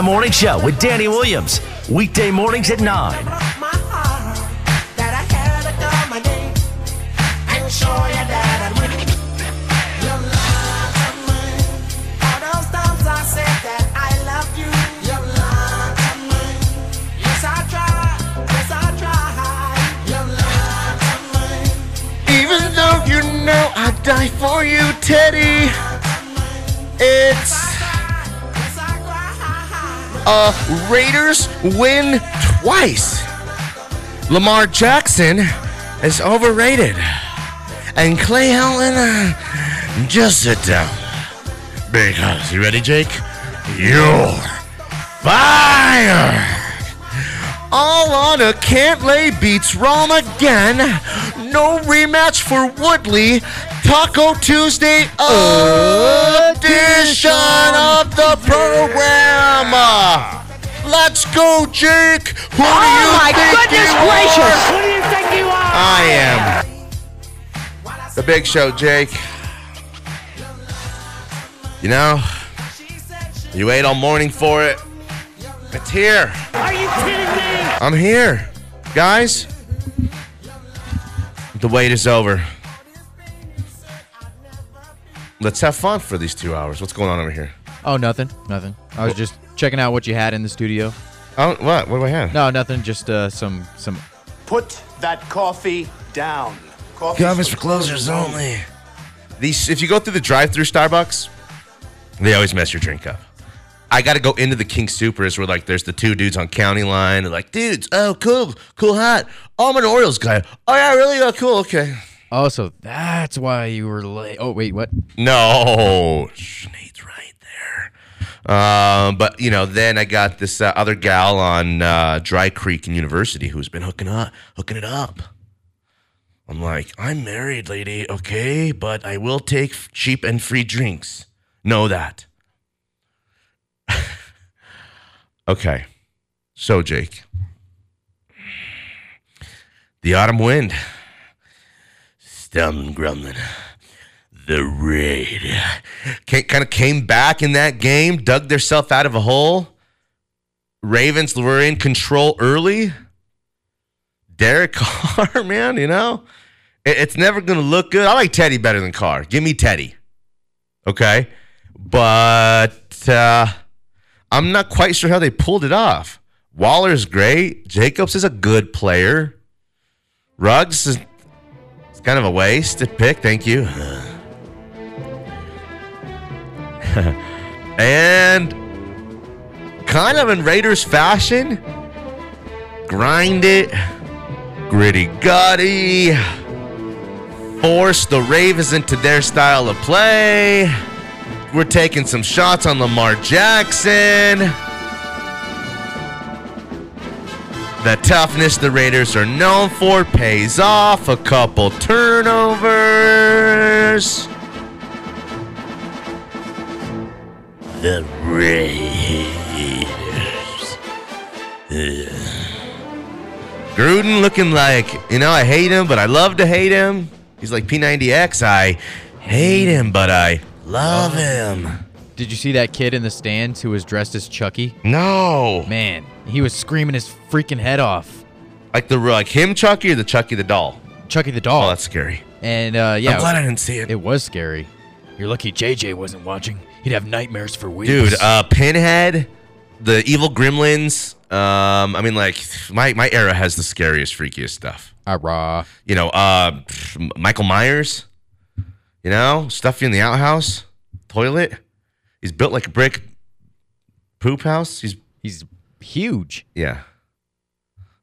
The Morning Show with Danny Williams. Weekday mornings at 9. Even though you know I die for you, Teddy. It's uh Raiders win twice. Lamar Jackson is overrated. And Clay Allen, uh, just sit down. Because, you ready, Jake? You're fired! All on a Cantlay beats Rahm again. No rematch for Woodley. Taco Tuesday edition of the program. Let's go, Jake. Who do oh you Oh my think goodness you gracious! are? Who do you think you are? I am. The big show, Jake. You know, you wait all morning for it. It's here. Are you kidding me? I'm here. Guys, the wait is over. Let's have fun for these two hours. What's going on over here? Oh, nothing, nothing. I was just checking out what you had in the studio. Oh, what? What do I have? No, nothing. Just uh, some some. Put that coffee down. Coffee Coffee's for closers only. These, if you go through the drive-through Starbucks, they always mess your drink up. I got to go into the King Supers where like there's the two dudes on county line. They're like, dudes, oh cool, cool hat. Oh, I'm an Orioles guy. Oh yeah, really? Oh, cool. Okay. Oh, so that's why you were late. Oh, wait, what? No, Sinead's right there. Um, but you know, then I got this uh, other gal on uh, Dry Creek in University who's been hooking up, hooking it up. I'm like, I'm married, lady, okay, but I will take cheap and free drinks. Know that. okay, so Jake, the autumn wind, stumbling, grumbling the raid kind of came back in that game, dug themselves out of a hole. Ravens were in control early. Derek Carr, man, you know, it- it's never going to look good. I like Teddy better than Carr. Give me Teddy. Okay. But uh, I'm not quite sure how they pulled it off. Waller's great. Jacobs is a good player. Ruggs is kind of a wasted pick. Thank you. and kind of in Raiders fashion, grind it, gritty gutty, force the Ravens into their style of play. We're taking some shots on Lamar Jackson. The toughness the Raiders are known for pays off. A couple turnovers. The Raiders. Ugh. Gruden looking like, you know, I hate him, but I love to hate him. He's like P90X. I hate him, but I love him. Did you see that kid in the stands who was dressed as Chucky? No. Man, he was screaming his freaking head off. Like the like him Chucky or the Chucky the doll? Chucky the doll. Oh, that's scary. and uh, yeah, I'm glad I didn't see it. it was scary. You're lucky JJ wasn't watching. He'd have nightmares for weeks. Dude, uh, Pinhead, the evil gremlins. Um, I mean, like my my era has the scariest, freakiest stuff. Ah, rah. You know, uh, Michael Myers. You know, stuff in the outhouse toilet. He's built like a brick poop house. He's He's huge. yeah,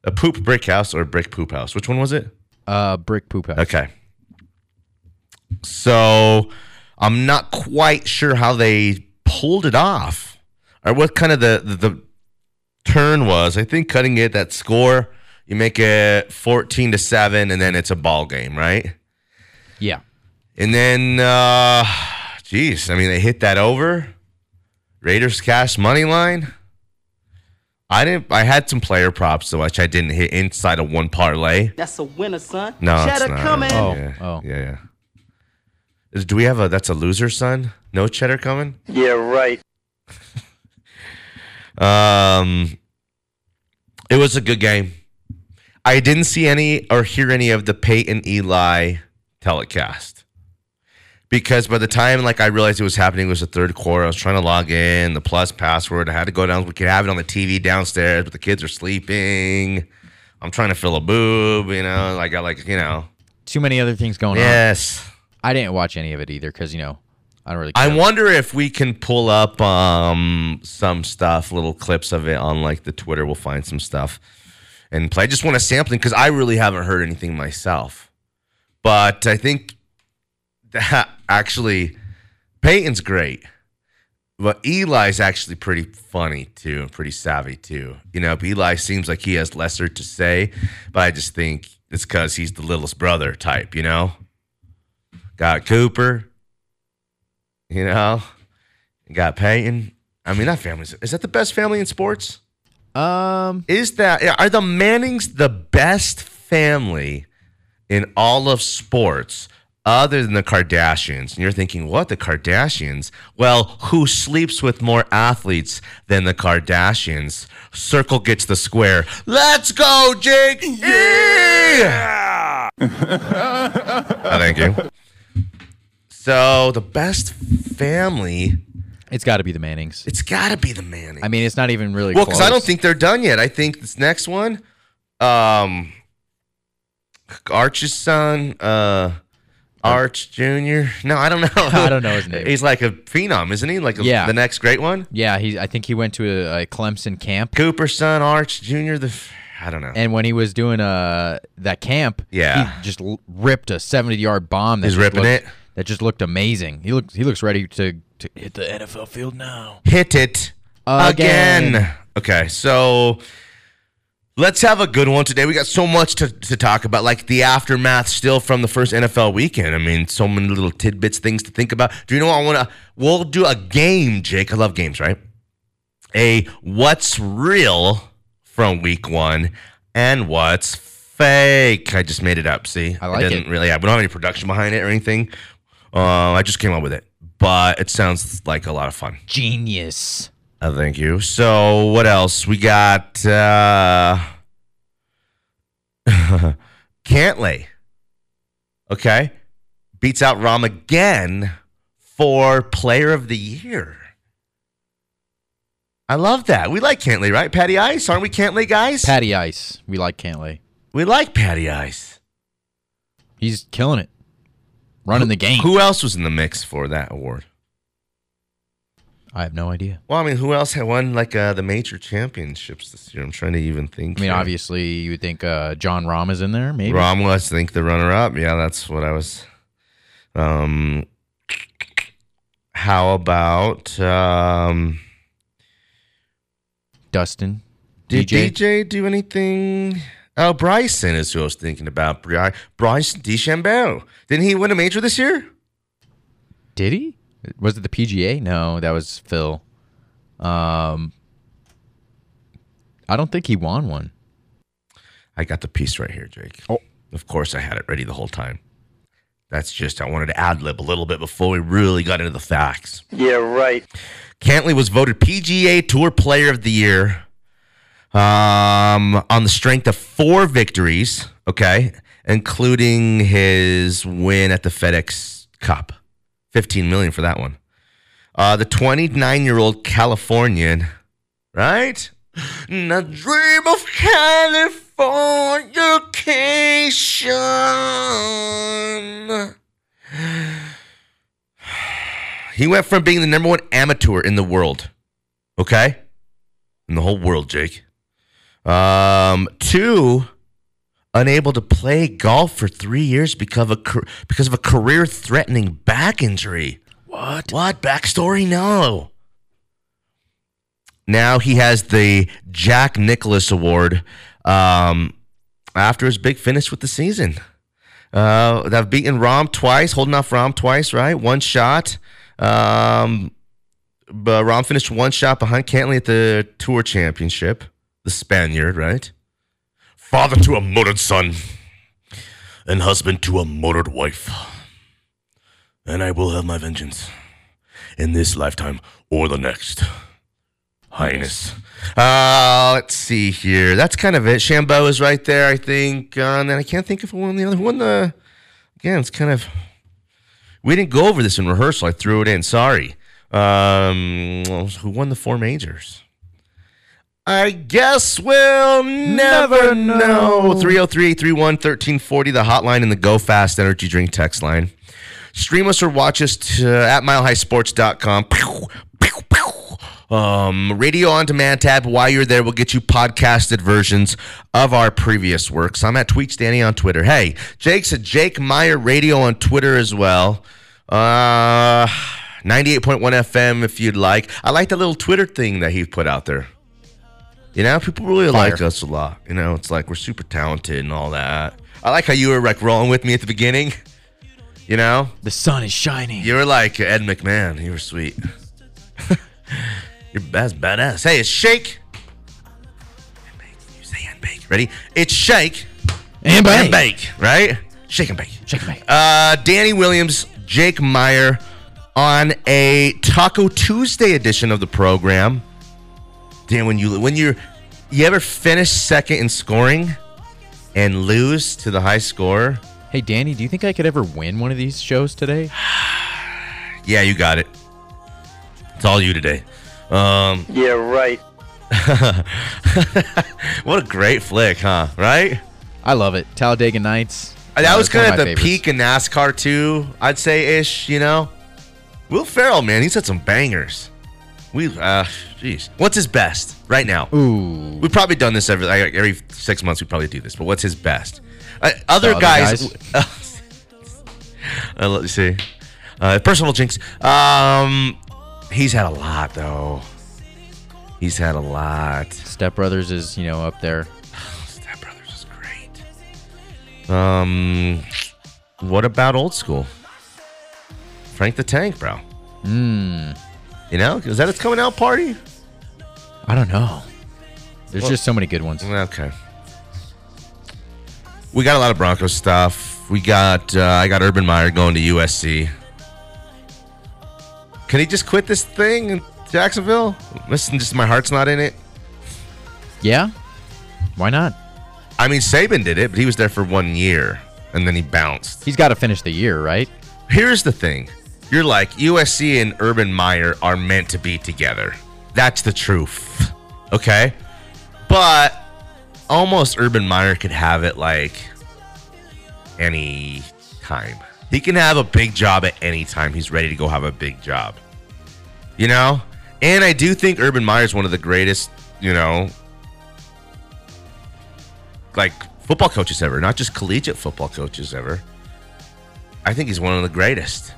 a poop brick house or a brick poop house. Which one was it? Uh, brick poop house. Okay. So I'm not quite sure how they pulled it off or what kind of the, the, the turn was. I think cutting it that score, you make it 14 to 7 and then it's a ball game, right? Yeah. And then uh geez, I mean they hit that over. Raiders cash money line. I didn't I had some player props though, which I didn't hit inside of one parlay. That's a winner, son. No, it's Cheddar not. coming. Oh, yeah, oh. yeah, yeah. Is, do we have a? That's a loser, son. No cheddar coming. Yeah, right. Um, it was a good game. I didn't see any or hear any of the Peyton Eli telecast because by the time like I realized it was happening, it was the third quarter. I was trying to log in the plus password. I had to go down. We could have it on the TV downstairs, but the kids are sleeping. I'm trying to fill a boob, you know. Like I got like you know. Too many other things going on. Yes. I didn't watch any of it either because you know I don't really. I wonder if we can pull up um some stuff, little clips of it on like the Twitter. We'll find some stuff and play. I just want a sampling because I really haven't heard anything myself. But I think that actually Peyton's great. But Eli's actually pretty funny too, and pretty savvy too. You know, Eli seems like he has lesser to say, but I just think it's because he's the littlest brother type, you know? Got Cooper, you know, got Peyton. I mean, that family's is that the best family in sports? Um, Is that are the Mannings the best family in all of sports other than the Kardashians? And you're thinking, what the Kardashians? Well, who sleeps with more athletes than the Kardashians? Circle gets the square. Let's go, Jake! Yeah! Uh, thank you. So the best family, it's got to be the Mannings. it's got to be the Mannings. I mean, it's not even really. Well, because I don't close. think they're done yet. I think this next one, um, Arch's son, uh, Arch Junior. No, I don't know. I don't know his name. He's like a phenom, isn't he? Like a, Yeah. the next great one. Yeah, he. I think he went to a, a Clemson camp, Cooper's son, Arch Junior. The I don't know. and when he was doing uh that camp, Yeah. he just l- ripped a seventy-yard bomb. That He's just ripping looked- it? That just looked amazing. He looks. He looks ready to to hit the NFL field now. Hit it Again. again. Okay, so let's have a good one today. We got so much to, to talk about, like the aftermath still from the first NFL weekend. I mean, so many little tidbits, things to think about. Do you know what I want to? We'll do a game, Jake. I love games, right? A what's real from week one and what's fake. I just made it up. See, I like didn't it. really. Yeah, we don't have any production behind it or anything. Uh, I just came up with it, but it sounds like a lot of fun. Genius. Uh, thank you. So what else? We got uh Cantlay. Okay. Beats out Rahm again for player of the year. I love that. We like Cantlay, right? Patty Ice, aren't we Cantlay guys? Patty Ice. We like Cantlay. we like Patty Ice. He's killing it. Running the game. Who else was in the mix for that award? I have no idea. Well, I mean, who else had won like uh, the major championships this year? I'm trying to even think. I mean, here. obviously, you would think uh, Jon Rahm is in there, maybe. Rahm was, I think, the runner up. Yeah, that's what I was. Um, how about um, Dustin. did DJ. DJ. do anything? Oh, Bryson is who I was thinking about. Bry- Bryson DeChambeau. Didn't he win a major this year? Did he? Was it the PGA? No, that was Phil. Um, I don't think he won one. I got the piece right here, Jake. Oh. Of course, I had it ready the whole time. That's just, I wanted to ad lib a little bit before we really got into the facts. Yeah, right. Cantlay was voted PGA Tour Player of the Year um, on the strength of four victories, okay, including his win at the FedEx Cup. 15 million for that one. Uh, the 29 year old Californian, right? The dream of Californication. He went from being the number one amateur in the world, okay, in the whole world, Jake, um, two, unable to play golf for three years because of a because of a career-threatening back injury. What? What backstory? No. Now he has the Jack Nicklaus Award um, after his big finish with the season. Uh, they've beaten Rahm twice, holding off Rahm twice, right? One shot. Um, but Rahm finished one shot behind Cantlay at the Tour Championship. The Spaniard, right? Father to a murdered son, and husband to a murdered wife. And I will have my vengeance in this lifetime or the next. Highness. Uh, let's see here. That's kind of it. Shambo is right there, I think. Uh, and then I can't think of won the other. one. the? Again, it's kind of. We didn't go over this in rehearsal. I threw it in. Sorry. Um, who won the four majors? I guess we'll never know. 303 831 1340, the hotline and the Go Fast Energy Drink text line. Stream us or watch us to, at milehighsports.com. Pew, pew, pew. Um, radio on demand tab. While you're there, we'll get you podcasted versions of our previous works. I'm at Tweets Danny on Twitter. Hey, Jake's at Jake Meyer Radio on Twitter as well. Uh, 98.1 FM if you'd like. I like the little Twitter thing that he put out there. You know, people really Fire. like us a lot. You know, it's like we're super talented and all that. I like how you were like rolling with me at the beginning. You know, The sun is shining. you were like Ed McMahon. You were sweet. You're best badass. Hey, it's Shake. And bake. You say and bake. Ready? It's Shake And bang. and bake. Right? Shake and bake. Shake and bake. Uh, Danny Williams, Jake Meyer on a Taco Tuesday edition of the program. Dan, when you when you're you ever finish second in scoring and lose to the high score? Hey, Danny, do you think I could ever win one of these shows today? Yeah, you got it. It's all you today. Um, Yeah, right. what a great flick, huh? Right? I love it. Talladega Nights. That was kind of my the favorites. peak of NASCAR too, I'd say ish. You know, Will Ferrell, man, he's had some bangers. We, uh, jeez, what's his best right now? Ooh. We've probably done this every like, every six months. We probably do this, but what's his best? Uh, other other guys. uh, let me see. Uh, personal jinx. Um, he's had a lot though. He's had a lot. Step Brothers is, you know, up there. Step Brothers is great. Um, what about old school? Frank the Tank, bro. Hmm. You know, is that its coming out party? I don't know. There's Well- just so many good ones. Okay. We got a lot of Broncos stuff. We got uh, I got Urban Meyer going to USC. Can he just quit this thing in Jacksonville? Listen, just my heart's not in it. Yeah? Why not? I mean, Saban did it, but he was there for one year and then he bounced. He's got to finish the year, right? Here's the thing. You're like USC and Urban Meyer are meant to be together. That's the truth. Okay? But almost Urban Meyer could have it like any time. He can have a big job at any time. He's ready to go have a big job. You know? And I do think Urban Meyer is one of the greatest, you know, like football coaches ever, not just collegiate football coaches ever. I think he's one of the greatest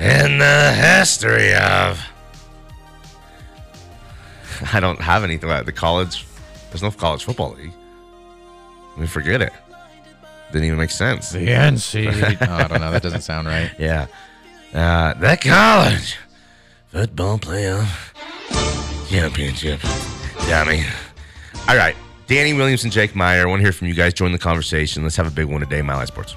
in the history of. I don't have anything about the college. There's no college football league. I mean, forget it. Didn't even make sense. The NC. oh, I don't know. That doesn't sound right. Yeah. Uh, the college football playoff championship. Dummy. All right. Danny Williams and Jake Meyer. I want to hear from you guys. Join the conversation. Let's have a big one today, Mile High Sports.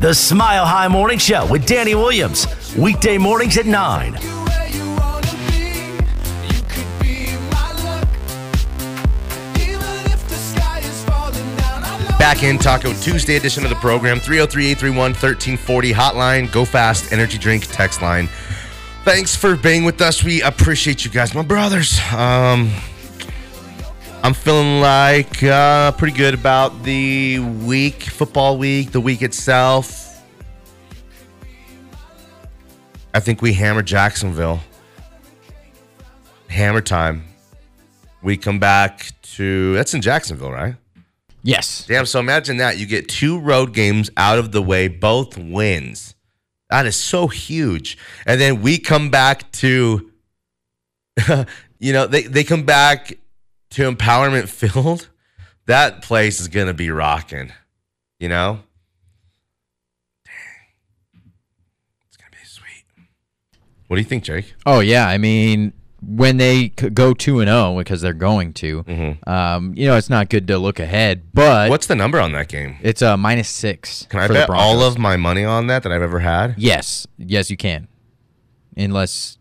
The Smile High Morning Show with Danny Williams. Weekday mornings at 9. Back in Taco Tuesday edition of the program 303 831 1340 hotline, go fast energy drink text line. Thanks for being with us. We appreciate you guys, my brothers. Um, I'm feeling like uh, pretty good about the week, football week, the week itself. I think we hammer Jacksonville. Hammer time. We come back to that's in Jacksonville, right? Yes. Damn, so imagine that. You get two road games out of the way, both wins. That is so huge. And then we come back to, you know, they, they come back to Empowerment Field. That place is going to be rocking, you know? Dang. It's going to be sweet. What do you think, Jake? Oh, yeah. I mean, when they go two and zero because they're going to, um, you know, it's not good to look ahead. But What's the number on that game? it's a minus six. Can I bet all of my money on that that I've ever had? Yes, yes, you can, unless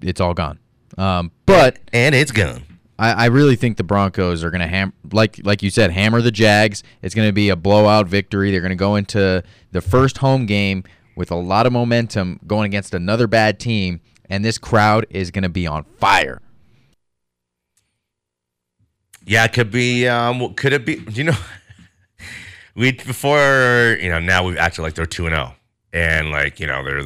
it's all gone. Um, but And it's gone. I, I really think the Broncos are going to ham like like you said, hammer the Jags. It's going to be a blowout victory. They're going to go into the first home game with a lot of momentum, going against another bad team, and this crowd is going to be on fire. Yeah, it could be. Um, could it be? You know? We before you know now we've acted like they're two and zero, and like you know they're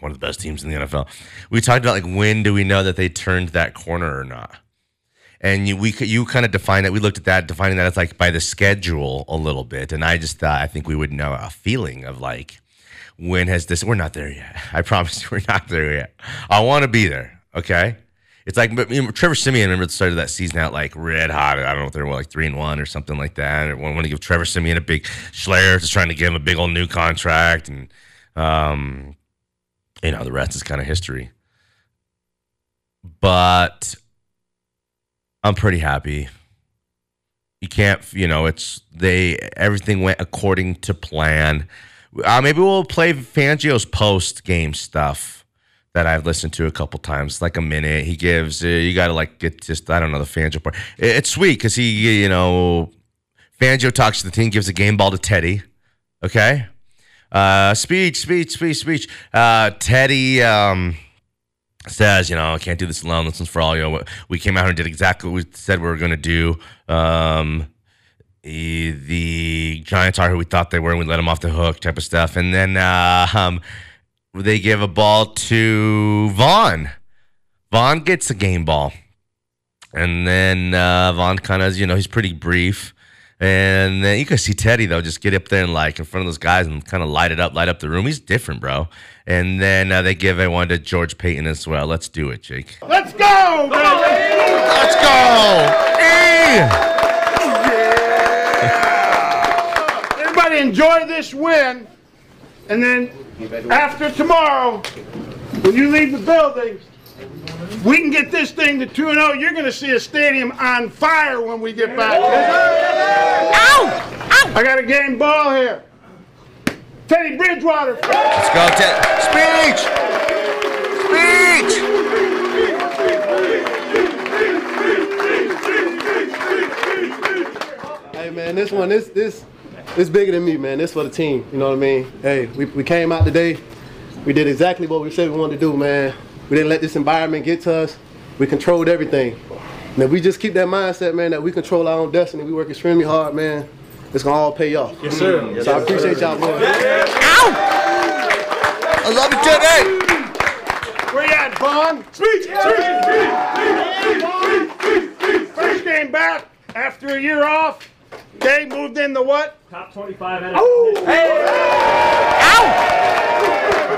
one of the best teams in the NFL. We talked about like when do we know that they turned that corner or not? And you we you kind of defined that. We looked at that, defining that as like by the schedule a little bit. And I just thought I think we would know a feeling of like when has this? We're not there yet. I promise you, we're not there yet. I want to be there. Okay. It's like but, you know, Trevor Siemian. Remember the start of that season out like red hot. I don't know if they were like three and one or something like that. Or want to give Trevor Siemian a big Schler just trying to give him a big old new contract, and um, you know the rest is kind of history. But I'm pretty happy. You can't, you know, it's they everything went according to plan. Uh, maybe we'll play Fangio's post game stuff that I've listened to a couple times, like a minute. He gives uh, you got to like get just I don't know the Fangio part. It- It's sweet because he, you know, Fangio talks to the team, gives a game ball to Teddy. Okay, uh, speech, speech, speech, speech. Uh, Teddy. Um, says, you know, I can't do this alone. This one's for all you. know, We came out and did exactly what we said we were going to do. Um, the, the Giants are who we thought they were, and we let them off the hook, type of stuff. And then uh, um, they give a ball to Von. Von gets a game ball, and then uh, Von kind of, you know, he's pretty brief. And then you can see Teddy though just get up there and like in front of those guys and kind of light it up, light up the room. He's different, bro. And then uh, they give it one to George Paton as well. Let's do it, Jake. Let's go, baby! Let's go. Hey! Everybody enjoy this win. And then after tomorrow, when you leave the building, we can get this thing to 2 0. You're going to see a stadium on fire when we get back. Ow! Ow! I got a game ball here. Teddy Bridgewater. Let's go, Ted. Speech. Speech. Hey man, this one, this this this bigger than me, man. This for the team. You know what I mean? Hey, we, we came out today. We did exactly what we said we wanted to do, man. We didn't let this environment get to us. We controlled everything. And if we just keep that mindset, man, that we control our own destiny, we work extremely hard, man. It's gonna all pay off. Yes, sir. So I appreciate y'all, boys. I love it, Teddy. Where you at, Von? Speech! Speech. Speech. Speech. Speech. First game back after a year off. They moved into what? Top 25 NFL.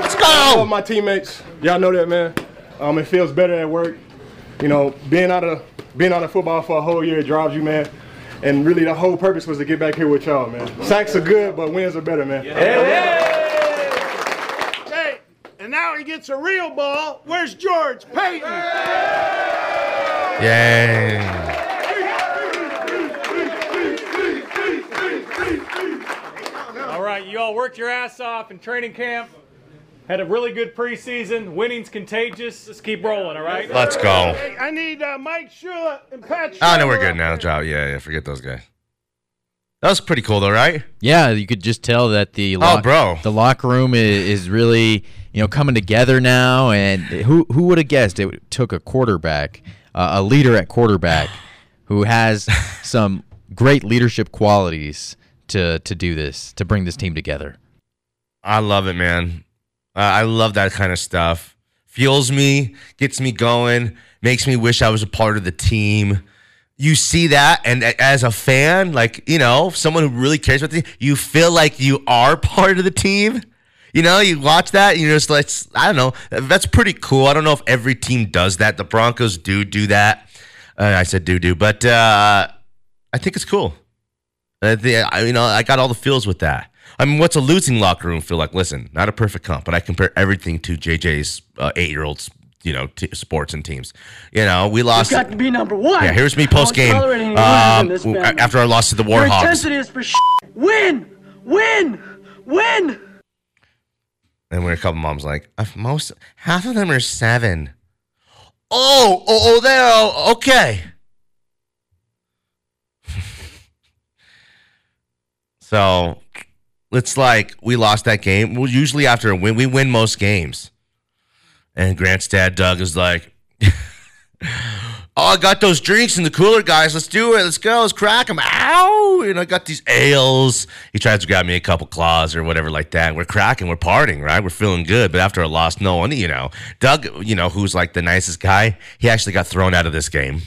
Let's All go. my teammates, y'all know that, man. Um, it feels better at work. You know, being out of being out of football for a whole year it drives you, man. And really, the whole purpose was to get back here with y'all, man. Sacks are good, but wins are better, man. Hey, and now he gets a real ball. Where's George Paton? Yay. All right, you all worked your ass off in training camp. Had a really good preseason. Winning's contagious. Let's keep rolling, all right? Let's go. Hey, I need uh, Mike Shula and Pat. Oh, no, we're good now. there. Drop. Yeah, yeah. Forget those guys. That was pretty cool, though, right? Yeah, you could just tell that the lock, Oh, bro. the locker room is, is really you know coming together now. And who who would have guessed it took a quarterback, uh, a leader at quarterback, who has some great leadership qualities to to do this to bring this team together. I love it, man. Uh, I love that kind of stuff. Fuels me, gets me going, makes me wish I was a part of the team. You see that, and as a fan, like you know, someone who really cares about the team, you feel like you are part of the team. You know, you watch that, and you're just like, I don't know, that's pretty cool. I don't know if every team does that. The Broncos do do that. Uh, I said do do, but uh, I think it's cool. I think, you know, I got all the feels with that. I mean, what's a losing locker room feel like? Listen, not a perfect comp, but I compare everything to JJ's uh, eight-year-old you know t- sports and teams. You know, we lost. We got to be number one. yeah, here's me post game tolerate in this family. after our loss to the Your Warhawks. intensity is for sh- win, win, win. And we're a couple moms like "Uh, most half of them are seven. Oh, oh, oh, there. Oh, okay. so it's like we lost that game. Well, usually after a win, we win most games. And Grant's dad, Doug, is like, Oh, I got those drinks in the cooler, guys. Let's do it. Let's go. Let's crack them. Ow! And I got these ales. He tries to grab me a couple claws or whatever like that. We're cracking. We're partying, right? We're feeling good. But after a loss, no one, you know, Doug, you know, who's like the nicest guy, he actually got thrown out of this game.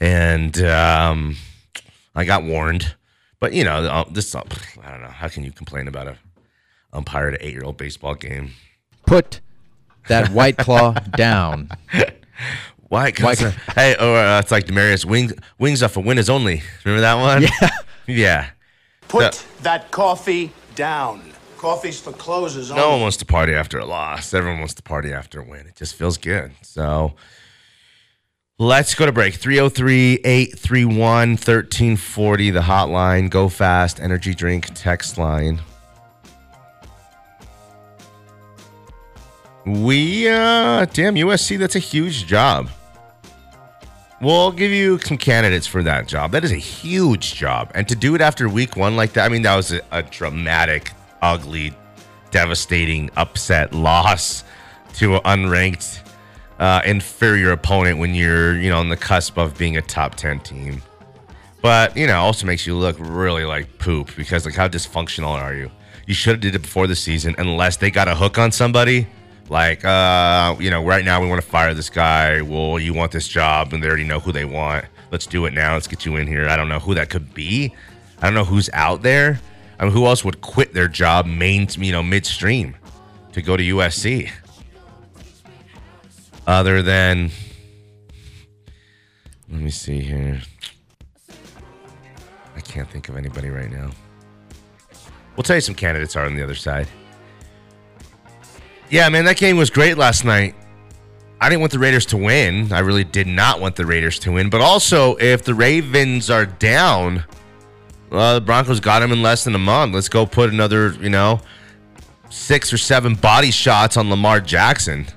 And um, I got warned. But, you know, uh, this, I don't know. How can you complain about a umpire at an eight year old baseball game? Put that white claw down. Why? 'Cause, uh, hey, or uh, it's like Demarius wings wings off a win is only. Remember that one? Yeah. yeah. Put that coffee down. Coffee's for closers No one wants to party after a loss. Everyone wants to party after a win. It just feels good. So let's go to break. 303 831 1340, the hotline. Go fast. Energy drink text line. We, uh, damn, USC, that's a huge job. We'll give you some candidates for that job. That is a huge job. And to do it after week one like that, I mean, that was a, a dramatic, ugly, devastating, upset loss to an unranked, uh, inferior opponent when you're, you know, on the cusp of being a top 10 team. But, you know, also makes you look really like poop because, like, how dysfunctional are you? You should have did it before the season unless they got a hook on somebody. Like, uh, you know, right now we want to fire this guy. Well, you want this job, and they already know who they want. Let's do it now. Let's get you in here. I don't know who that could be. I don't know who's out there. I mean, who else would quit their job main, you know, midstream to go to USC? Other than, let me see here. I can't think of anybody right now. We'll tell you some candidates are on the other side. Yeah, man, that game was great last night. I didn't want the Raiders to win. I really did not want the Raiders to win. But also, if the Ravens are down, well, the Broncos got them in less than a month. Let's go put another, you know, six or seven body shots on Lamar Jackson.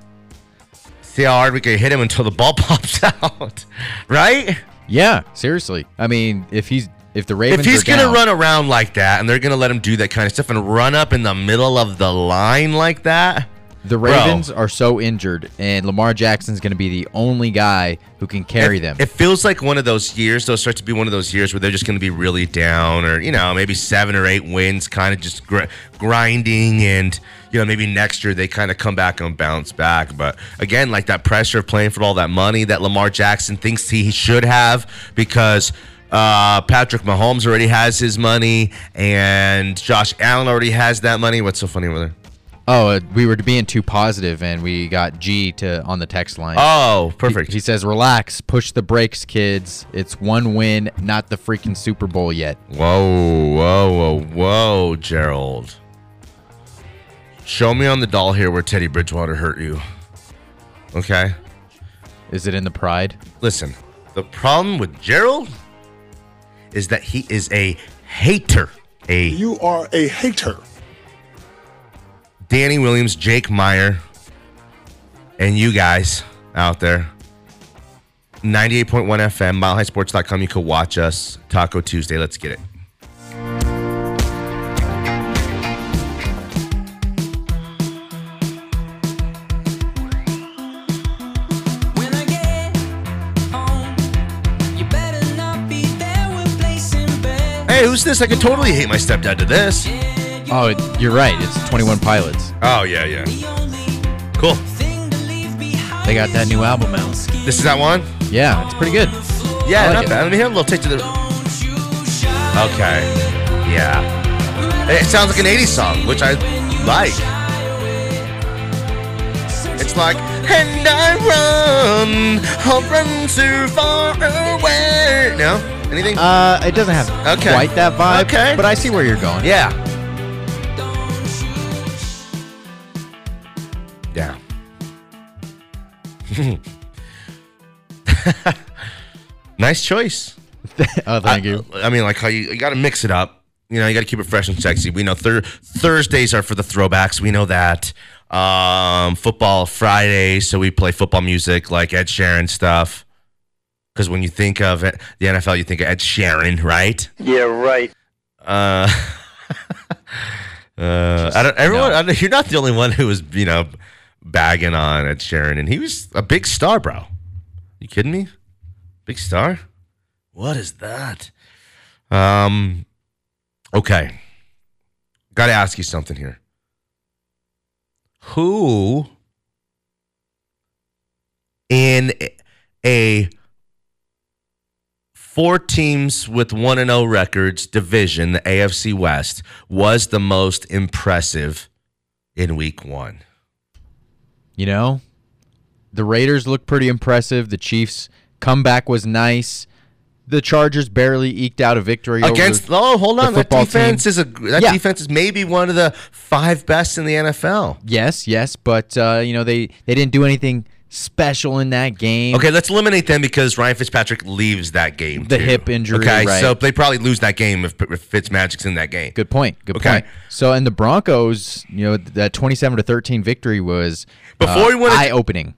See how hard we can hit him until the ball pops out, right? Yeah, seriously. I mean, if he's if the Ravens if he's are gonna run around like that and they're gonna let him do that kind of stuff and run up in the middle of the line like that, the Bro. Ravens are so injured, and Lamar Jackson's going to be the only guy who can carry them. It feels like one of those years. Those start to be one of those years where they're just going to be really down, or you know, maybe seven or eight wins, kind of just gr- grinding, and you know, maybe next year they kind of come back and bounce back. But again, like that pressure of playing for all that money that Lamar Jackson thinks he should have because. Uh, Patrick Mahomes already has his money, and Josh Allen already has that money. What's so funny with her? oh, uh, we were being too positive, and we got G to on the text line. Oh, He- perfect. He, says, "Relax, push the brakes, kids. It's one win, not the freaking Super Bowl yet." Whoa, whoa, whoa, whoa, Gerald. Show me on the doll here where Teddy Bridgewater hurt you. Okay? Is it in the pride? Listen, the problem with Gerald is that he is a hater. A You are a hater. Danny Williams, Jake Meyer, and you guys out there. 98.1 FM, milehighsports.com. You can watch us. Taco Tuesday. Let's get it. This? I could totally hate my stepdad to this. Oh, you're right. It's 21 Pilots. Oh, yeah, yeah. Cool. They got that new album out. This is that one? Yeah, it's pretty good. Yeah, I like not it. bad. Let me hear a little taste of the. Okay. Yeah. It sounds like an 80s song, which I like. It's like, and I run, I'll run too far away. No? Anything? Uh, it doesn't have Okay. quite that vibe. Okay. but I see where you're going. yeah. Yeah. nice choice. oh, thank I, you. I mean, like how you, you got to mix it up. You know, you got to keep it fresh and sexy. We know thir- Thursdays are for the throwbacks. We know that. Um, football Fridays, so we play football music like Ed Sheeran stuff. Because when you think of it, the NFL, you think of Ed Sheeran, right? Yeah, right. Uh, uh, I don't, everyone, I don't- you're not the only one who was, you know, bagging on Ed Sheeran, and he was a big star, bro. You kidding me? Big star? What is that? Um, okay. Got to ask you something here. Who in a four teams with 1 and 0 records division, the AFC West, was the most impressive in week 1? You know, the Raiders looked pretty impressive. The Chiefs comeback was nice. The Chargers barely eked out a victory Against over oh, hold the on, that defense team. is a that Yeah. defense is maybe one of the five best in the NFL. Yes, yes, but uh, you know they they didn't do anything special in that game. Okay, let's eliminate them because Ryan Fitzpatrick leaves that game. The too. hip injury, Okay, right. so they probably lose that game if, if Fitzmagic's in that game. Good point. Good Okay. point. So, and the Broncos, you know, that twenty-seven to thirteen victory was Before uh, we wanna- eye-opening.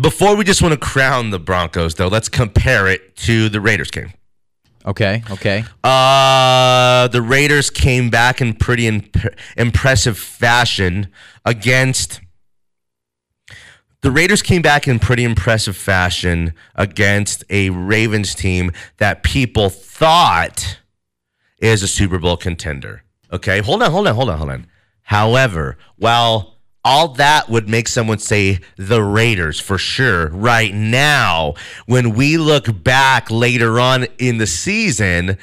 Before we just want to crown the Broncos, though, let's compare it to the Raiders game. Okay. Okay. Uh, the Raiders came back in pretty imp- impressive fashion against. The Raiders came back in pretty impressive fashion against a Ravens team that people thought is a Super Bowl contender. Okay, hold on, hold on, hold on, hold on. However, while all that would make someone say the Raiders for sure right now, when we look back later on in the season,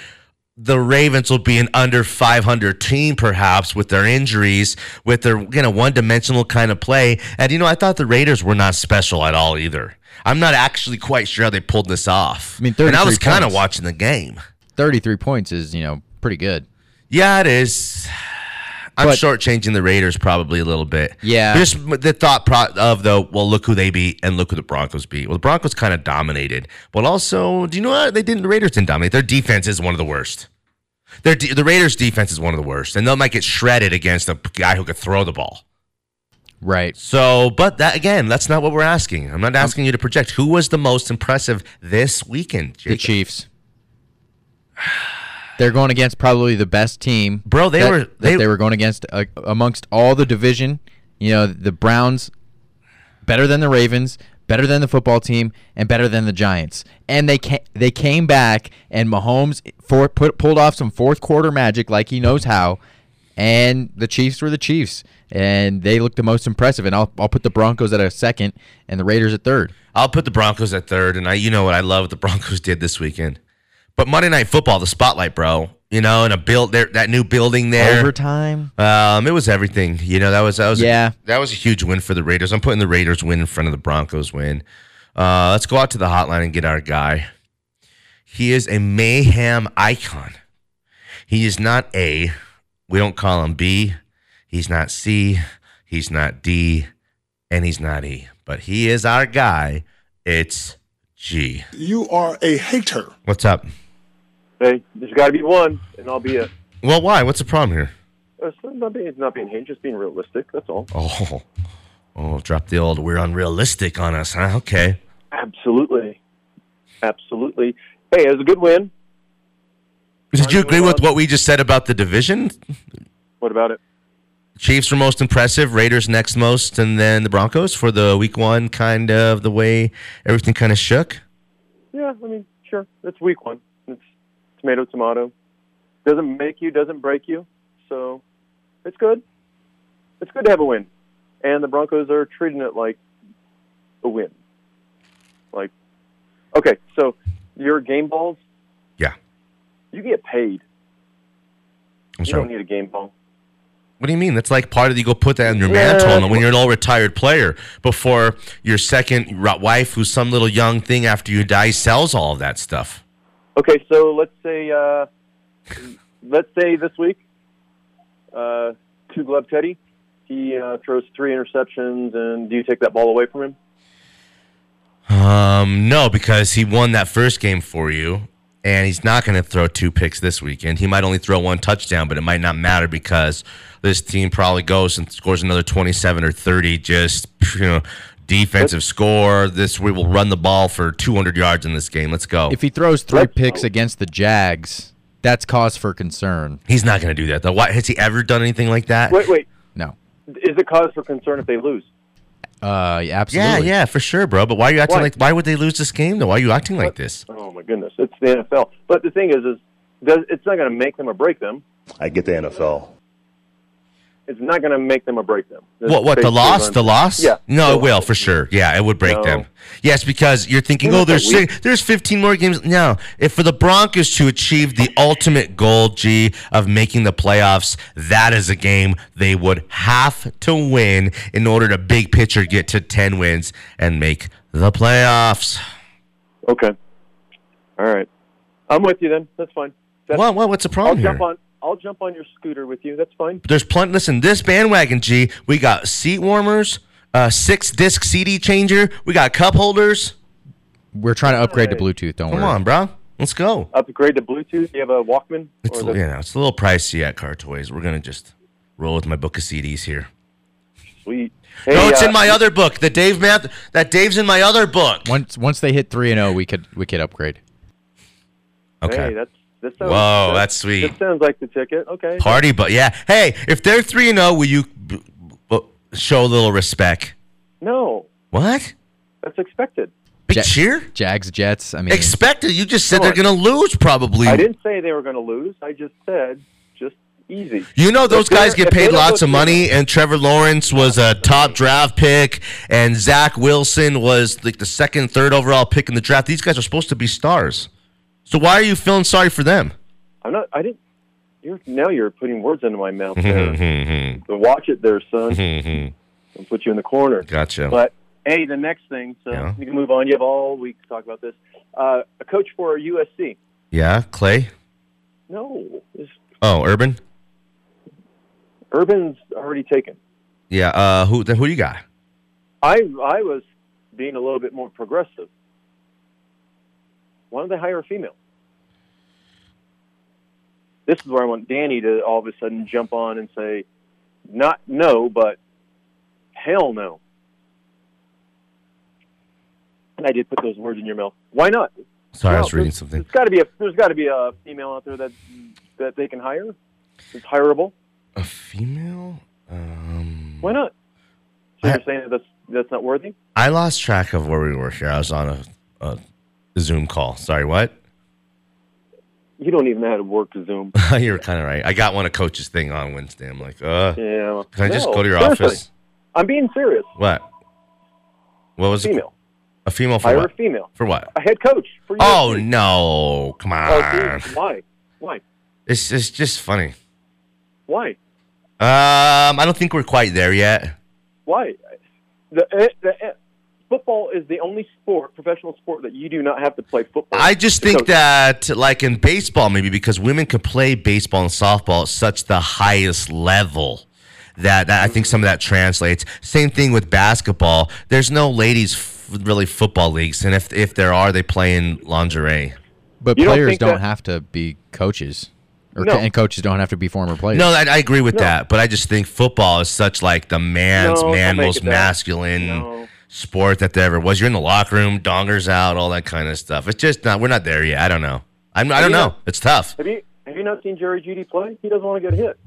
the Ravens will be an under 500 team, perhaps, with their injuries, with their you know one dimensional kind of play. And you know, I thought the Raiders were not special at all either. I'm not actually quite sure how they pulled this off. I mean, and I was kind of watching the game. Thirty-three points is you know pretty good. Yeah, it is. I'm But- shortchanging the Raiders probably a little bit. Yeah. Just the thought pro- of though, well, look who they beat and look who the Broncos beat. Well, the Broncos kind of dominated, but also, do you know what? They didn't. The Raiders didn't dominate. Their defense is one of the worst. Their de- the Raiders' defense is one of the worst, and they might get shredded against a guy who could throw the ball. Right. So, but that again, that's not what we're asking. I'm not asking you to project who was the most impressive this weekend. The Chiefs. They're going against probably the best team, Bro, they that- were- they- they were going against uh, amongst all the division. You know, the Browns better than the Ravens, better than the football team, and better than the Giants. And they ca- they came back, and Mahomes for, put, pulled off some fourth quarter magic like he knows how. And the Chiefs were the Chiefs, and they looked the most impressive. And I'll I'll put the Broncos at a second, and the Raiders at third. I'll put the Broncos at third, and I, you know what I love what the Broncos did this weekend. But Monday Night Football, the spotlight, bro. You know, and a build there, that new building there. Overtime. Um, it was everything. You know, that was that was Yeah. that was a huge win for the Raiders. I'm putting the Raiders win in front of the Broncos win. Uh, let's go out to the hotline and get our guy. He is a mayhem icon. He is not A. We don't call him B. He's not C. He's not D. And he's not E. But he is our guy. It's G. You are a hater. What's up? Hey, there's got to be one, and I'll be a. Well, why? What's the problem here? Uh, it's not being, it's not being hate, just being realistic. That's all. Oh, oh, drop the old. We're unrealistic on us, huh? Okay. Absolutely, absolutely. Hey, it was a good win. Did you agree with what we just said about the division? What about it? Chiefs were most impressive, Raiders next most, and then the Broncos for the week one kind of the way everything kind of shook. Yeah, I mean, sure. It's week one. Tomato, tomato. Doesn't make you, doesn't break you. So it's good. It's good to have a win. And the Broncos are treating it like a win. Like, okay, so your game balls, Yeah. you get paid. I'm you sorry. don't need a game ball. What do you mean? That's like part of the, you go put that on your Yeah. mantle when you're an old retired player before your second wife, who's some little young thing after you die, sells all of that stuff. Okay, so let's say uh, let's say this week, uh, two glove Teddy, he uh, throws three interceptions, and do you take that ball away from him? Um, no, because he won that first game for you, and he's not going to throw two picks this weekend. He might only throw one touchdown, but it might not matter because this team probably goes and scores another twenty-seven or thirty. Just you know, defensive score. This we will run the ball for two hundred yards in this game. Let's go. If he throws three picks against the Jags, that's cause for concern. He's not going to do that though. Why has he ever done anything like that? Wait, wait. No. Is it cause for concern if they lose? Uh, yeah, Yeah, absolutely. yeah, for sure, bro. But why are you acting Why? like? Why would they lose this game though? Why are you acting like this? Oh my goodness, it's the NFL. But the thing is, is does, it's not going to make them or break them. I get the NFL. It's not going to make them or break them. That's What? What? The loss? The loss? Yeah. No, it will for sure. Yeah, it would break No. them. Yes, because you're thinking, oh, there's six, there's 15 more games. No, if for the Broncos to achieve the ultimate goal, G, of making the playoffs, that is a game they would have to win in order to big picture get to 10 wins and make the playoffs. Okay. All right. I'm with you then. That's fine. That's, What? What? What's the I'll problem jump here? on. I'll jump on your scooter with you. That's fine. There's plenty. Listen, this bandwagon, G. We got seat warmers, uh, six disc CD changer. We got cup holders. We're trying to upgrade to Bluetooth. Don't Come worry. on, bro. Let's go. Upgrade to Bluetooth. You have a Walkman. It's Or a, the- you know, it's a little pricey at Car Toys. We're gonna just roll with my book of CDs here. Sweet. no, it's uh, in my other book. The Dave Math. That Dave's in my other book. Once once they hit three and zero, we could we could upgrade. Hey, Okay. that's that sounds. Whoa, that- that's sweet. That sounds like the ticket. Okay. Party, but yeah. Hey, if they're three and zero, will you b- b- show a little respect? No, What? that's expected. Big Ja- cheer? Jags, Jets. I mean, Expected. You just said they're gonna lose probably. I didn't say they were going to lose. I just said just easy. You know those If they're- guys get if they paid don't lots go of through- money, and Trevor Lawrence was a top draft pick, and Zach Wilson was like the second, third overall pick in the draft. These guys are supposed to be stars. So why are you feeling sorry for them? I'm not. I didn't. You're now you're putting words into my mouth. There. so watch it, there, son. I'll put you in the corner. Gotcha. But hey, the next thing. So Yeah. you can move on. You have all week to talk about this. Uh, a coach for USC. Yeah, Clay. No, Oh, Urban. Urban's already taken. Yeah. Uh, who? Then who do you got? I I was being a little bit more progressive. Why don't they hire a female? This is where I want Danny to all of a sudden jump on and say, not no, but hell no. And I did put those words in your mouth. Why not? Sorry, I was reading something. There's got to be a there's got to be a female out there that that they can hire. It's hireable. A female? Um, Why not? So I- you're saying that that's that's not worthy? I lost track of where we were here. I was on a, a Zoom call. Sorry, what? You don't even know how to work Zoom. You're kind of right. I got one of Coach's thing on Wednesday. I'm like, uh, Yeah. can I just No, go to your seriously. office? I'm being serious. What? What was it? Female. A female for Hire what? a female. For what? A head coach. For Oh no! Come Oh, on. dude, why? Why? It's it's just funny. Why? Um, I don't think we're quite there yet. Why? The, eh, the eh, football is the only sport, professional sport, that you do not have to play football. I just think coach. that, like in baseball, maybe because women can play baseball and softball at such the highest level that, that I think some of that translates. Same thing with basketball. There's no ladies f- really football leagues, and if if there are, they play in lingerie. But You don't players don't that- have to be coaches, or No. and coaches don't have to be former players. No, I, I agree with No. that, but I just think football is such like the man's No, man, most masculine No. Sport that there ever was. You're in the locker room, dongers out, all that kind of stuff. It's just not. We're not there yet. I don't know. I'm, I don't you know. not- It's tough. Have you have you not seen Jerry Jeudy play? He doesn't want to get hit.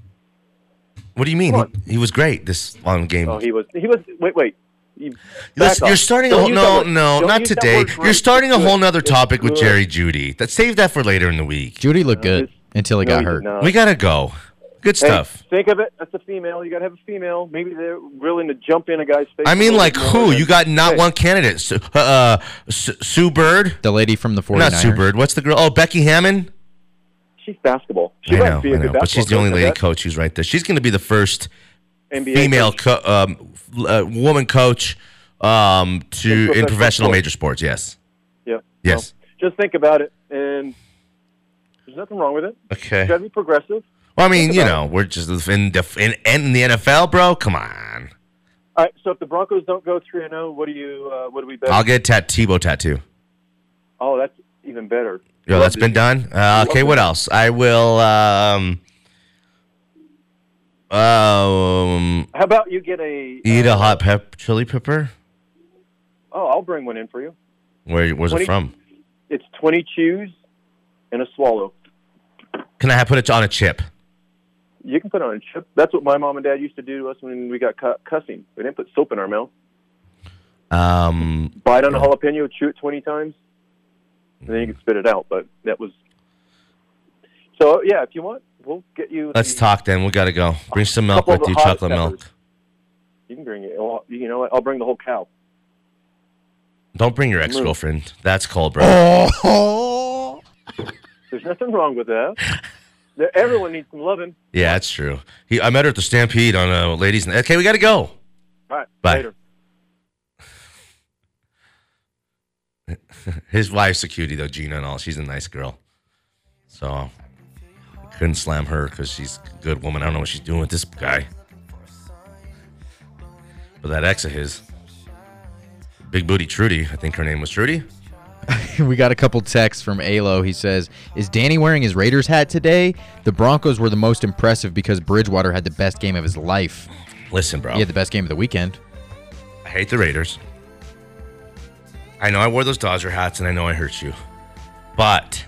What do you mean? He, he was great this on game. Oh, he was. He was. Wait, wait. You Listen, you're starting a Don't whole, no, word. no, Don't not use that today. You're starting a whole good. nother topic with. Jerry Jeudy. That save that for later in the week. Jeudy looked good until he No, got hurt. not. We gotta go. Good Hey, stuff. think of it. That's a female. You got to have a female. Maybe they're willing to jump in a guy's face. I mean, like who? You got not Hey, one candidate. Su- uh, uh, Sue Bird, The lady from the 49ers. not Sue Bird. What's the girl? Oh, Becky Hammon. She's basketball. She I might know, be a I good know, but she's the only lady bet. coach who's right there. She's going to be the first NBA female coach. co- um, uh, woman coach um, to In in professional professional major sports. Yes. Yeah. Yes. Well, just think about it, and there's nothing wrong with it. Okay. You got to be progressive. Well, I mean, you know, we're just in the in, in the NFL, bro. Come on. All right. So if the Broncos don't go three and zero, what do you? Uh, what do we bet? I'll get a tat- Tebow tattoo. Oh, that's even better. Yo, that's been done. Uh, okay, what else? I will. Um, um, How about you get a? eat uh, a hot pep chili pepper. Oh, I'll bring one in for you. Where? Where's it from? It's twenty chews and a swallow. Can I put it on a chip? You can put on a chip. That's what my mom and dad used to do to us when we got cu- cussing. We didn't put soap in our mouth. Um, Bite on a jalapeno, chew it twenty times, and then you can spit it out. But that was. So yeah, if you want, we'll get you. let's talk then. We gotta go. Bring some milk with you, chocolate peppers. milk. You can bring it. Well, You know what? I'll bring the whole cow. Don't bring your ex girlfriend. That's cold, bro. Oh. There's nothing wrong with that. Everyone needs some loving. Yeah, that's true. He, I met her at the Stampede on a ladies' night. Okay, we gotta go. All right. Bye. Later. His wife's a cutie though, Gina and all. She's a nice girl. So couldn't slam her because she's a good woman. I don't know what she's doing with this guy. But that ex of his, Big Booty Trudy, I think her name was Trudy. we got a couple texts from Alo. He says, "Is Danny wearing his Raiders hat today? The Broncos were the most impressive because Bridgewater had the best game of his life. Listen, bro. He had the best game of the weekend. I hate the Raiders. I know I wore those Dodger hats and I know I hurt you. But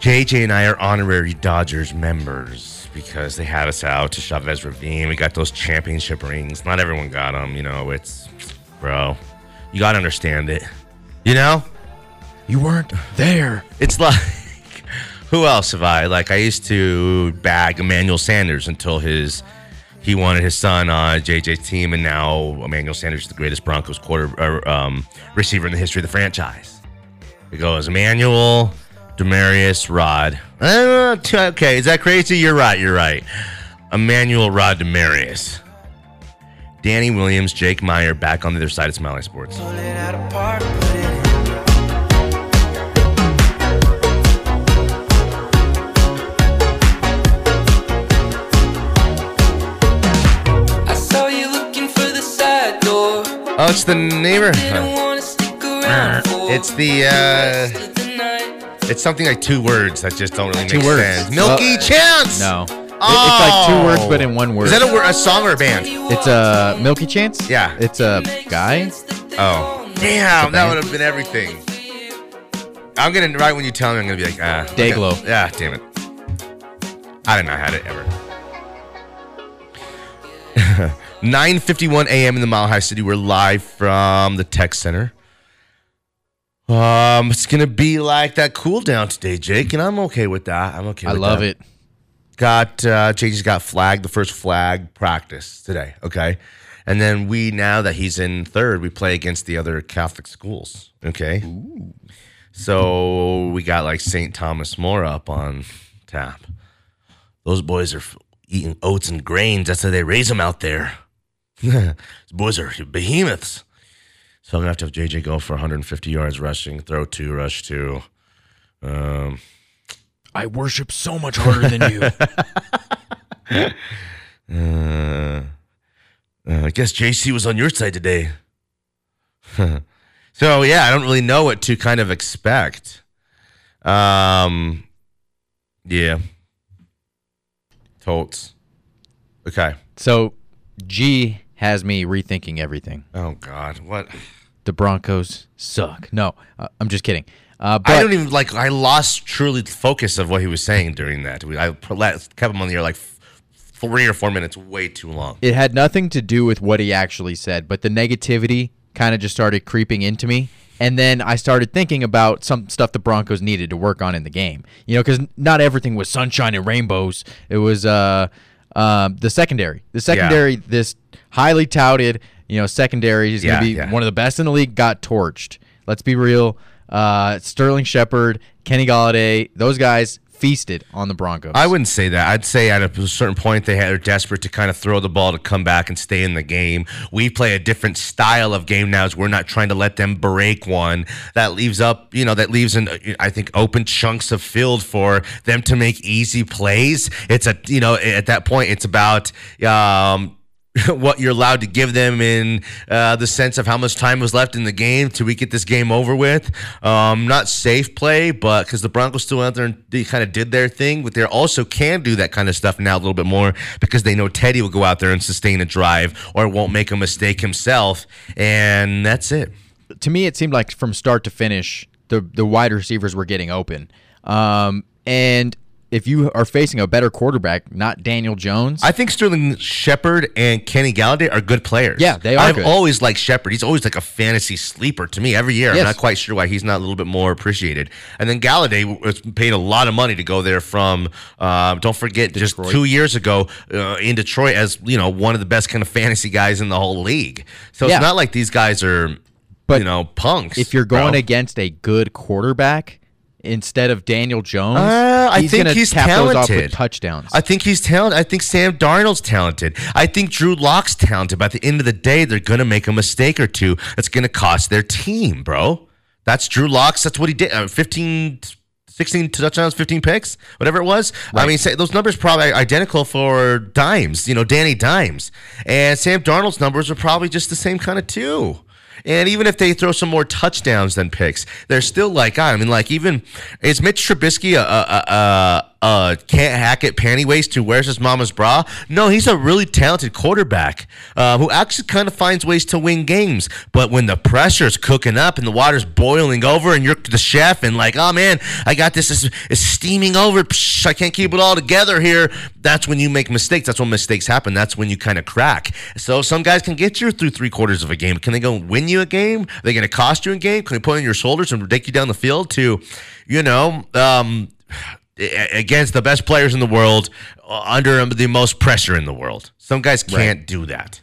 JJ and I are honorary Dodgers members because they had us out to Chavez Ravine. We got those championship rings. Not everyone got them, you know. It's, bro, you got to understand it. You know? You weren't there. It's like, who else have I? Like, I used to bag Emmanuel Sanders until his he wanted his son on JJ's team, and now Emmanuel Sanders is the greatest Broncos quarter or, um, receiver in the history of the franchise. It goes Emmanuel, Demaryius, Rod. Uh, okay, is that crazy? You're right. You're right. Emmanuel, Rod, Demaryius. Danny Williams, Jake Meyer back on the other side of Mile High Sports. Oh, it's the neighbor. Didn't wanna stick around for It's the uh it's something like two words that just don't really make Two words. sense. Milky Chance. No. It- it's like two words, but in one word. Is that a, word- a song or a band? It's a Milky Chance. Yeah. It's a guy. Oh, damn! That would have been everything. I'm gonna right when you tell me, I'm gonna be like, ah, okay. Dayglow. Yeah, damn it. I didn't know I had it ever. 9:51 a.m. in the Mile High City. We're live from the Tech Center. Um, it's gonna be like that cool down today, Jake, and I'm okay with that. I'm okay. I love that. it. Got uh, JJ's got flagged the first flag practice today. Okay, and then we now that he's in third, we play against the other Catholic schools. Okay, Ooh. so we got like St. Thomas More up on tap. Those boys are eating oats and grains. That's how they raise them out there. These boys are behemoths. So I'm gonna have to have JJ go for 150 yards rushing, throw two, rush two. Um, I worship so much harder than you. uh, uh, I guess JC was on your side today. so yeah, I don't really know what to kind of expect. Um, yeah, totes. Okay. so G has me rethinking everything. Oh God, what? The Broncos suck. No, uh, I'm just kidding. Uh, but I don't even like. I lost truly the focus of what he was saying during that. I kept him on the air like three or four minutes, way too long. It had nothing to do with what he actually said, but the negativity kind of just started creeping into me. And then I started thinking about some stuff the Broncos needed to work on in the game. You know, because not everything was sunshine and rainbows. It was uh, um, the secondary. The secondary, this highly touted, you know, secondary is Yeah, going to be yeah. one of the best in the league. Got torched. Let's be real. Uh, Sterling Shepard, Kenny Golladay, those guys feasted on the Broncos. I wouldn't say that. I'd say at a certain point they are desperate to kind of throw the ball to come back and stay in the game. We play a different style of game now. As we're not trying to let them break one. That leaves up, you know, that leaves in I think open chunks of field for them to make easy plays. It's a, you know, at that point it's about um, what you're allowed to give them in uh, the sense of how much time was left in the game till we get this game over with. Um, not safe play, but because the Broncos still out there and they kind of did their thing, but they also can do that kind of stuff now a little bit more because they know Teddy will go out there and sustain a drive or won't make a mistake himself, and that's it. to me, it seemed like from start to finish, the the wide receivers were getting open. Um, and if you are facing a better quarterback, not Daniel Jones, I think Sterling Shepard and Kenny Golladay are good players. Yeah, they are I've good. always liked Shepard. He's always like a fantasy sleeper to me every year. Yes. I'm not quite sure why he's not a little bit more appreciated. And then Golladay was paid a lot of money to go there from. Uh, don't forget, just two years ago uh, in Detroit as you know one of the best kind of fantasy guys in the whole league. So Yeah. it's not like these guys are, you know, punks. if you're going bro. against a good quarterback instead of Daniel Jones, Uh, I he's think he's cap those off talented. with touchdowns. I think he's talented. I think Sam Darnold's talented. I think Drew Lock's talented. But at the end of the day, they're going to make a mistake or two that's going to cost their team, bro. That's Drew Lock's. That's what he did. Uh, 15, 16 touchdowns, 15 picks, whatever it was. I mean, say, those numbers probably identical for Dimes, you know, Danny Dimes. And Sam Darnold's numbers are probably just the same kind of too. And even if they throw some more touchdowns than picks, they're still like, I mean, like even is Mitch Trubisky a, a, a, a can't hack it panty waist who wears his mama's bra? No, he's a really talented quarterback uh, who actually kind of finds ways to win games. But when the pressure's cooking up and the water's boiling over, and you're the chef and like, oh man, I got this, it's, it's steaming over. Psh, I can't keep it all together here. That's when you make mistakes. That's when mistakes happen. That's when you kind of crack. So some guys can get you through three quarters of a game. Can they go win you a game? Are they going to cost you a game? Can they put on your shoulders and take you down the field to, you know, um, against the best players in the world uh, under the most pressure in the world? Some guys can't do that.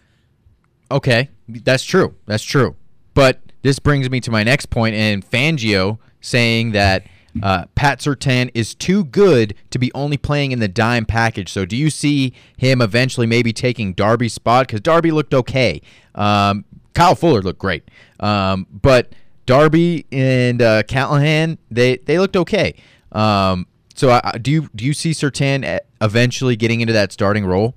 Okay, that's true. That's true. But this brings me to my next point, and Fangio saying that uh, Pat Surtain is too good to be only playing in the dime package. So, do you see him eventually maybe taking Darby's spot? Because Darby looked okay. Um, Kyle Fuller looked great, um, but Darby and uh, Callahan they they looked okay. Um, so, I- do you do you see Surtain eventually getting into that starting role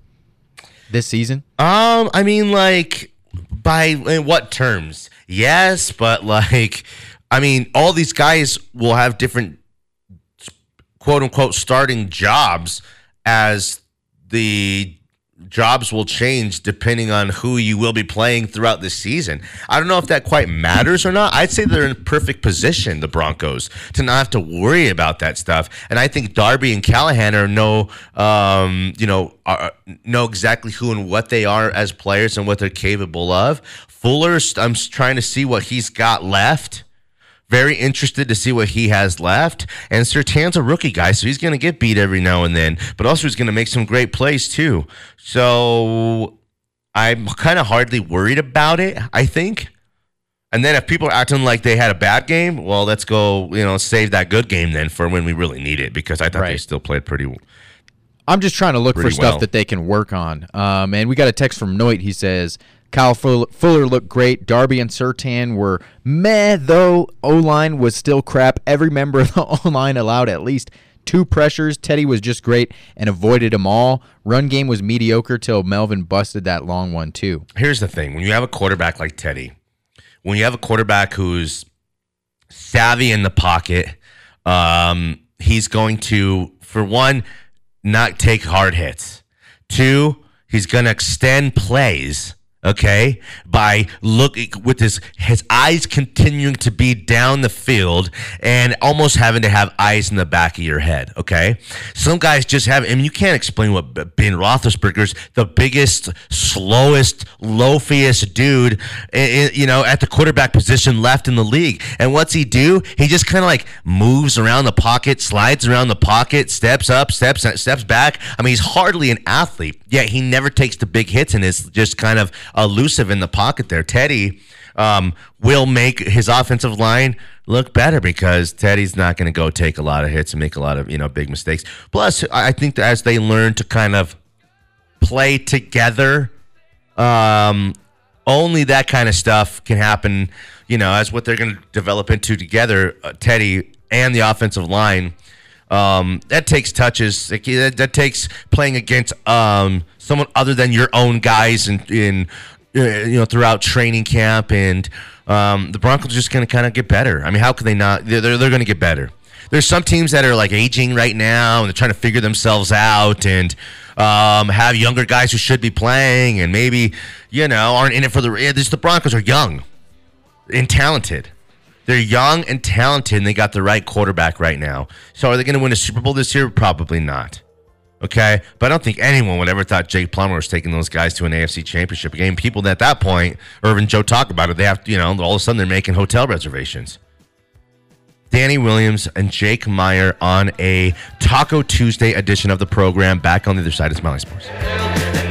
this season? Um, I mean, like, by in what terms? Yes, but like, I mean, all these guys will have different quote unquote starting jobs as the jobs will change depending on who you will be playing throughout the season. I don't know if that quite matters or not. I'd say they're in perfect position, the Broncos, to not have to worry about that stuff. And I think Darby and Callahan are know, um, you know, are, know exactly who and what they are as players and what they're capable of. Fuller, I'm trying to see what he's got left. Very interested to see what he has left. And Surtain's a rookie guy, so he's going to get beat every now and then, but also he's going to make some great plays too. So I'm kind of hardly worried about it, I think. And then if people are acting like they had a bad game, well, let's go, you know, save that good game then for when we really need it because I thought they still played pretty well. I'm just trying to look for stuff well. that they can work on. Um, and we got a text from Noit. He says Kyle Fuller, looked great. Darby and Surtain were meh, though O line was still crap. Every member of the O line allowed at least two pressures. Teddy was just great and avoided them all. Run game was mediocre till Melvin busted that long one too. Here's the thing: when you have a quarterback like Teddy, when you have a quarterback who's savvy in the pocket, um, he's going to, for one, not take hard hits. Two, he's going to extend plays. Okay, by looking with his his eyes continuing to be down the field and almost having to have eyes in the back of your head. Okay, some guys just have. I mean, you can't explain what Ben Roethlisberger's the biggest, slowest, loafiest dude, i- i- you know, at the quarterback position left in the league. And what's he do? He just kind of like moves around the pocket, slides around the pocket, steps up, steps steps back. I mean, he's hardly an athlete, yet he never takes the big hits and is just kind of elusive in the pocket there. Teddy um, will make his offensive line look better because Teddy's not going to go take a lot of hits and make a lot of you know big mistakes. Plus, I think that as they learn to kind of play together, um, only that kind of stuff can happen. You know, as what they're going to develop into together, uh, Teddy and the offensive line. Um, that takes touches. That, that takes playing against um, someone other than your own guys in, in uh, you know throughout training camp, and um, the Broncos are just going to kind of get better. I mean, how can they not? They're, they're, they're going to get better. There's some teams that are like aging right now, and they're trying to figure themselves out, and um, have younger guys who should be playing, and maybe you know aren't in it for the. yeah, This the Broncos are young and talented. They're young and talented, and they got the right quarterback right now. So, are they going to win a Super Bowl this year? Probably not. Okay, but I don't think anyone would ever thought Jake Plummer was taking those guys to an AFC Championship game. People at that point, or even Joe talk about it, they have, you know, all of a sudden they're making hotel reservations. Danny Williams and Jake Meyer on a Taco Tuesday edition of the program. Back on the other side of Mile High Sports.